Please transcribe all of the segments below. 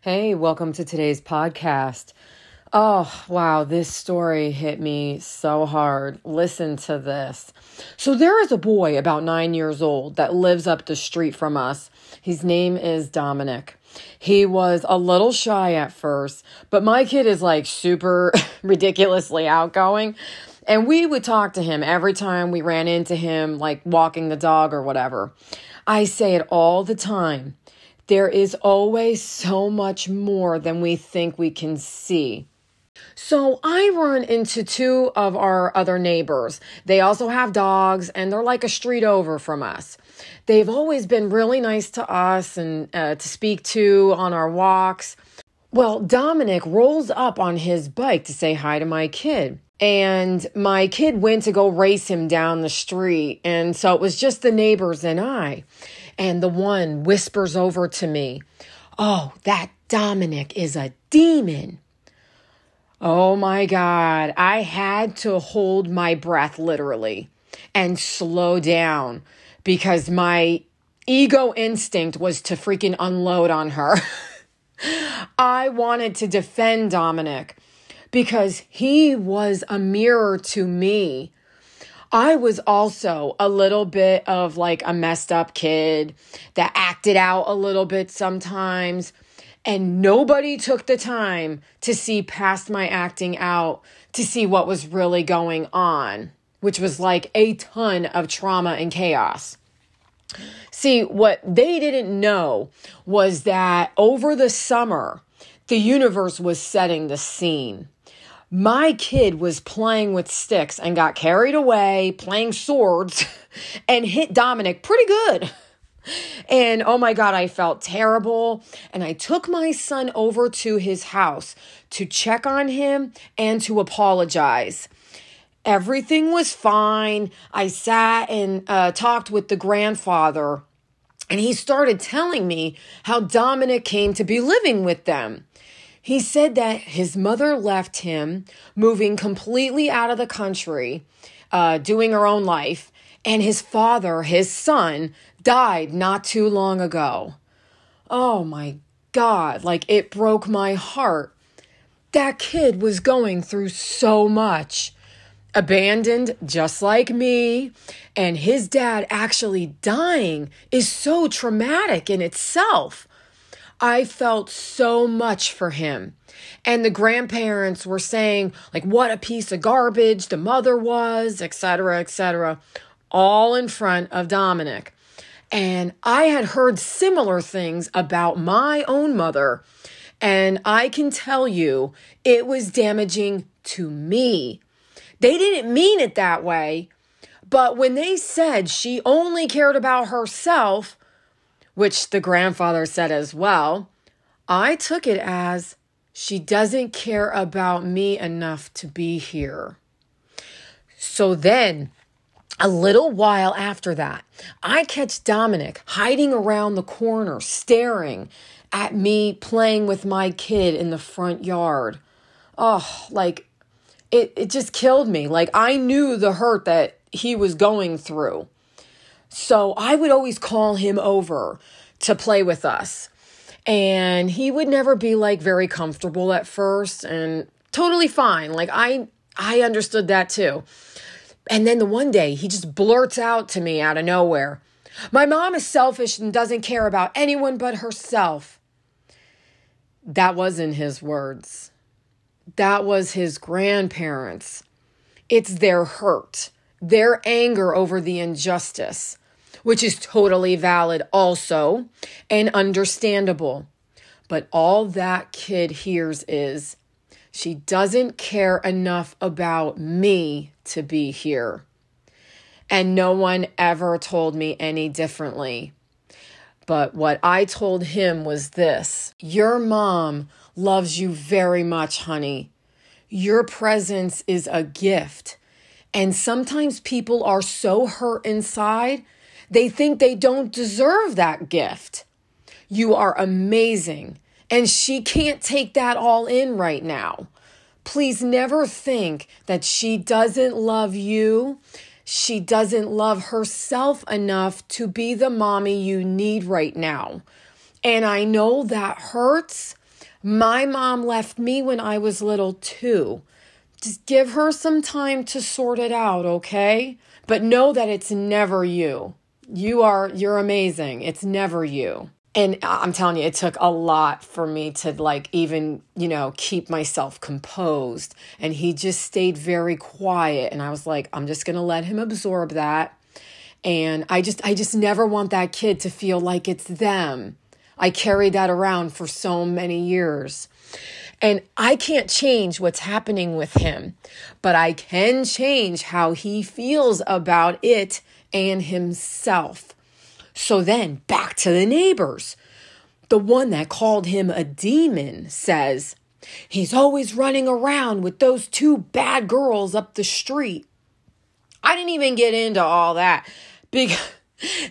Hey, welcome to today's podcast. Oh, wow, this story hit me so hard. Listen to this. So, there is a boy about nine years old that lives up the street from us. His name is Dominic. He was a little shy at first, but my kid is like super ridiculously outgoing. And we would talk to him every time we ran into him, like walking the dog or whatever. I say it all the time. There is always so much more than we think we can see. So I run into two of our other neighbors. They also have dogs and they're like a street over from us. They've always been really nice to us and uh, to speak to on our walks. Well, Dominic rolls up on his bike to say hi to my kid. And my kid went to go race him down the street. And so it was just the neighbors and I. And the one whispers over to me, Oh, that Dominic is a demon. Oh my God. I had to hold my breath literally and slow down because my ego instinct was to freaking unload on her. I wanted to defend Dominic because he was a mirror to me I was also a little bit of like a messed up kid that acted out a little bit sometimes. And nobody took the time to see past my acting out to see what was really going on, which was like a ton of trauma and chaos. See, what they didn't know was that over the summer, the universe was setting the scene my kid was playing with sticks and got carried away playing swords and hit Dominic pretty good. And oh my God, I felt terrible. And I took my son over to his house to check on him and to apologize. Everything was fine. I sat and uh, talked with the grandfather, and he started telling me how Dominic came to be living with them. He said that his mother left him, moving completely out of the country, uh, doing her own life, and his father, his son, died not too long ago. Oh my God, like it broke my heart. That kid was going through so much. Abandoned, just like me, and his dad actually dying is so traumatic in itself. I felt so much for him. And the grandparents were saying, like, what a piece of garbage the mother was, etc., etc., all in front of Dominic. And I had heard similar things about my own mother. And I can tell you, it was damaging to me. They didn't mean it that way. But when they said she only cared about herself, which the grandfather said as well, I took it as she doesn't care about me enough to be here. So then, a little while after that, I catch Dominic hiding around the corner, staring at me playing with my kid in the front yard. Oh, like it, it just killed me. Like I knew the hurt that he was going through. So I would always call him over to play with us. And he would never be like very comfortable at first and totally fine. Like I I understood that too. And then the one day he just blurts out to me out of nowhere, "My mom is selfish and doesn't care about anyone but herself." That wasn't his words. That was his grandparents. It's their hurt, their anger over the injustice which is totally valid also and understandable. But all that kid hears is, she doesn't care enough about me to be here. And no one ever told me any differently. But what I told him was this Your mom loves you very much, honey. Your presence is a gift. And sometimes people are so hurt inside they think they don't deserve that gift. You are amazing. And she can't take that all in right now. Please never think that she doesn't love you. She doesn't love herself enough to be the mommy you need right now. And I know that hurts, My mom left me when I was little too. Just give her some time to sort it out, okay? But know that it's never you. You are, you're amazing. It's never you. And I'm telling you, it took a lot for me to like even, you know, keep myself composed. And he just stayed very quiet. And I was like, I'm just going to let him absorb that. And I just, I just never want that kid to feel like it's them. I carried that around for so many years. And I can't change what's happening with him, but I can change how he feels about it and himself. So then back to the neighbors. The one that called him a demon says, He's always running around with those two bad girls up the street. I didn't even get into all that because,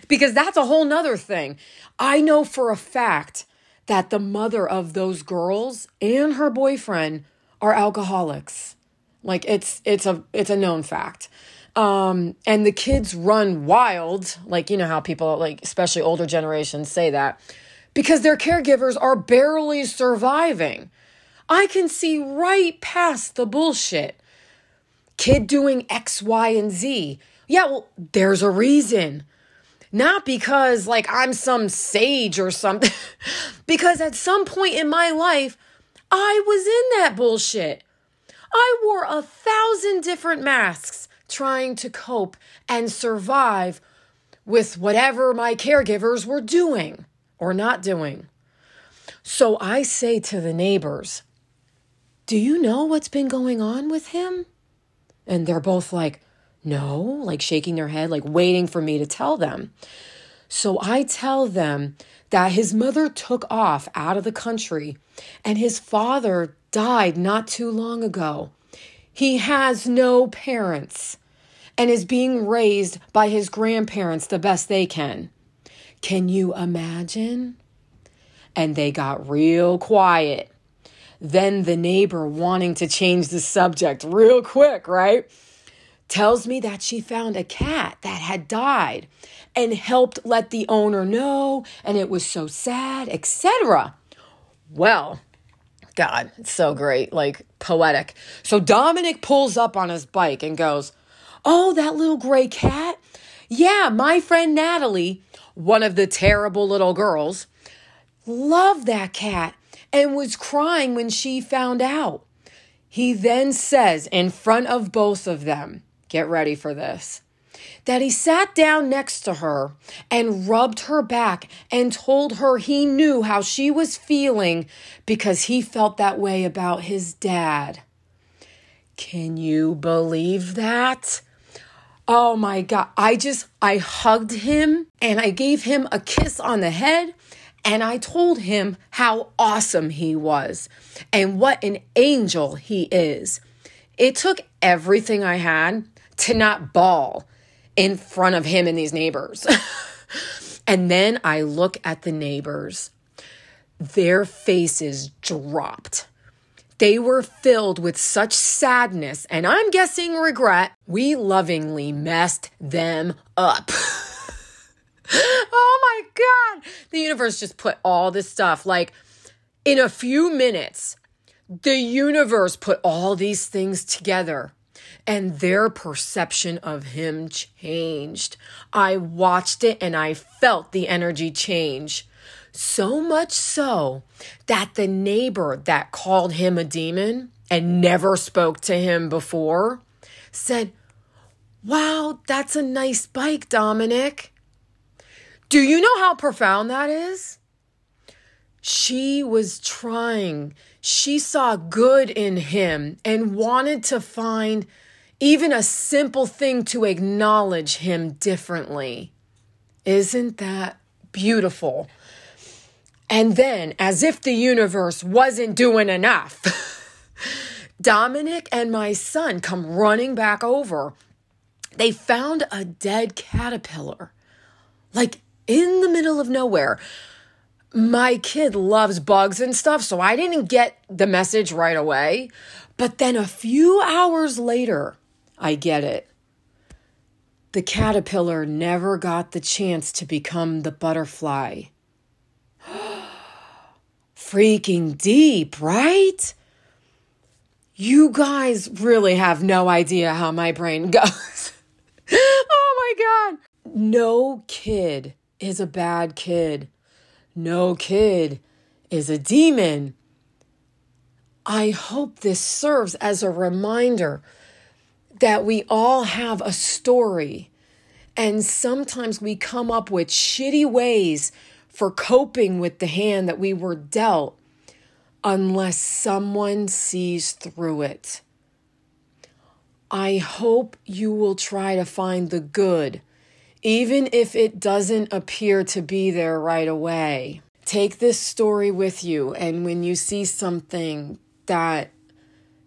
because that's a whole nother thing. I know for a fact that the mother of those girls and her boyfriend are alcoholics. Like it's it's a it's a known fact. Um, and the kids run wild, like you know how people like especially older generations say that because their caregivers are barely surviving. I can see right past the bullshit. Kid doing X, Y, and Z. Yeah, well, there's a reason. Not because like I'm some sage or something, because at some point in my life, I was in that bullshit. I wore a thousand different masks trying to cope and survive with whatever my caregivers were doing or not doing. So I say to the neighbors, Do you know what's been going on with him? And they're both like, no, like shaking their head, like waiting for me to tell them. So I tell them that his mother took off out of the country and his father died not too long ago. He has no parents and is being raised by his grandparents the best they can. Can you imagine? And they got real quiet. Then the neighbor wanting to change the subject real quick, right? Tells me that she found a cat that had died and helped let the owner know and it was so sad etc well god it's so great like poetic. So dominic pulls up on his bike and goes oh that little gray cat? Yeah my friend natalie one of the terrible little girls loved that cat and was crying when she found out. He then says in front of both of them Get ready for this. That he sat down next to her and rubbed her back and told her he knew how she was feeling because he felt that way about his dad. Can you believe that? Oh my God. I just, I hugged him and I gave him a kiss on the head and I told him how awesome he was and what an angel he is. It took everything I had to not bawl in front of him and these neighbors. and then I look at the neighbors, their faces dropped. They were filled with such sadness and I'm guessing regret. We lovingly messed them up. oh my God. The universe just put all this stuff like in a few minutes. The universe put all these things together and their perception of him changed. I watched it and I felt the energy change. So much so that the neighbor that called him a demon and never spoke to him before said, Wow, that's a nice bike, Dominic. Do you know how profound that is? She was trying. She saw good in him and wanted to find even a simple thing to acknowledge him differently. Isn't that beautiful? And then, as if the universe wasn't doing enough, Dominic and my son come running back over. They found a dead caterpillar, like in the middle of nowhere. My kid loves bugs and stuff, so I didn't get the message right away. But then a few hours later, I get it. The caterpillar never got the chance to become the butterfly. freaking deep, right? You guys really have no idea how my brain goes. oh my God. No kid is a bad kid. No kid is a demon. I hope this serves as a reminder that we all have a story. And sometimes we come up with shitty ways for coping with the hand that we were dealt unless someone sees through it. I hope you will try to find the good, even if it doesn't appear to be there right away. Take this story with you, and when you see something that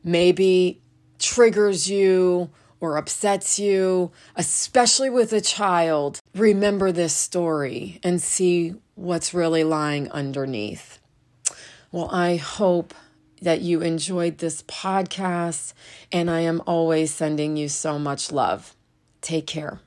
maybe triggers you or upsets you, especially with a child, remember this story and see what's really lying underneath. Well, I hope that you enjoyed this podcast, and I am always sending you so much love. Take care.